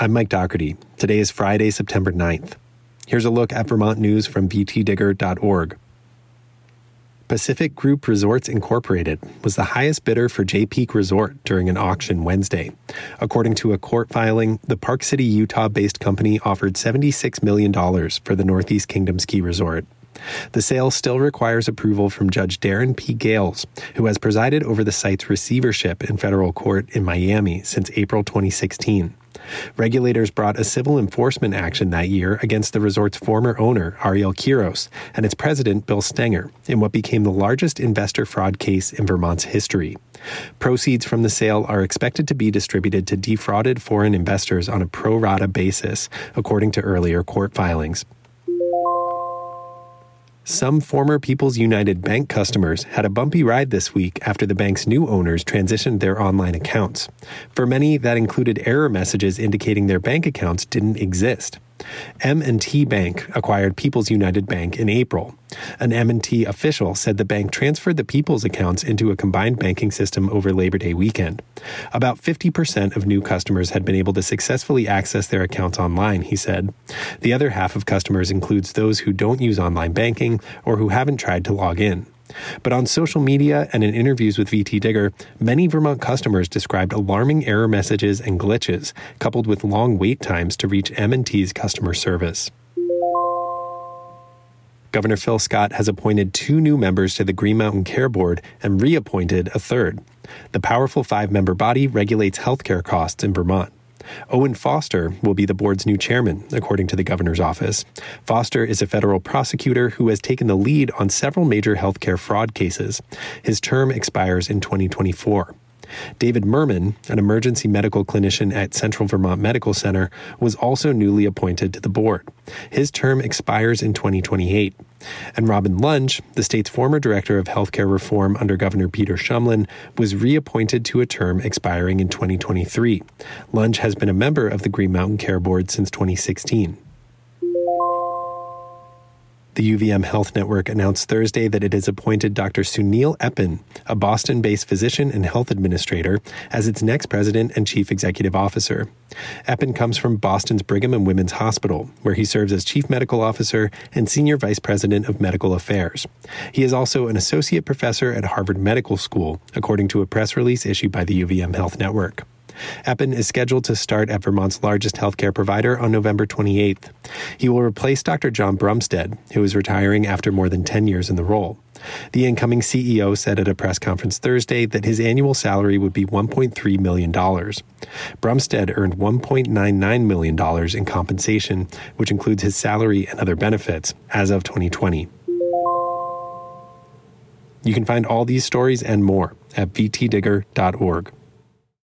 I'm Mike Dougherty. Today is Friday, September 9th. Here's a look at Vermont news from vtdigger.org. Pacific Group Resorts Incorporated was the highest bidder for Jay Peak Resort during an auction Wednesday. According to a court filing, the Park City, Utah based company offered $76 million for the Northeast Kingdom Ski Resort. The sale still requires approval from Judge Darrin P. Gayles, who has presided over the site's receivership in federal court in Miami since April 2016. Regulators brought a civil enforcement action that year against the resort's former owner, Ariel Quiros, and its president, Bill Stenger, in what became the largest investor fraud case in Vermont's history. Proceeds from the sale are expected to be distributed to defrauded foreign investors on a pro rata basis, according to earlier court filings. Some former People's United Bank customers had a bumpy ride this week after the bank's new owners transitioned their online accounts. For many, that included error messages indicating their bank accounts didn't exist. M&T Bank acquired People's United Bank in April. An M&T official said the bank transferred the People's accounts into a combined banking system over Labor Day weekend. About 50% of new customers had been able to successfully access their accounts online, he said. The other half of customers includes those who don't use online banking or who haven't tried to log in. But on social media and in interviews with VT Digger, many Vermont customers described alarming error messages and glitches, coupled with long wait times to reach M&T's customer service. Governor Phil Scott has appointed two new members to the Green Mountain Care Board and reappointed a third. The powerful five member body regulates healthcare costs in Vermont. Owen Foster will be the board's new chairman, according to the governor's office. Foster is a federal prosecutor who has taken the lead on several major healthcare fraud cases. His term expires in 2024. David Murman, an emergency medical clinician at Central Vermont Medical Center, was also newly appointed to the board. His term expires in 2028. And Robin Lunge, the state's former director of healthcare reform under Governor Peter Shumlin, was reappointed to a term expiring in 2023. Lunge has been a member of the Green Mountain Care Board since 2016. The UVM Health Network announced Thursday that it has appointed Dr. Sunil Eappen, a Boston based physician and health administrator, as its next president and chief executive officer. Eappen comes from Boston's Brigham and Women's Hospital, where he serves as chief medical officer and senior vice president of medical affairs. He is also an associate professor at Harvard Medical School, according to a press release issued by the UVM Health Network. Eappen is scheduled to start at Vermont's largest healthcare provider on November 28th. He will replace Dr. John Brumsted, who is retiring after more than 10 years in the role. The incoming CEO said at a press conference Thursday that his annual salary would be $1.3 million. Brumsted earned $1.99 million in compensation, which includes his salary and other benefits, as of 2020. You can find all these stories and more at vtdigger.org.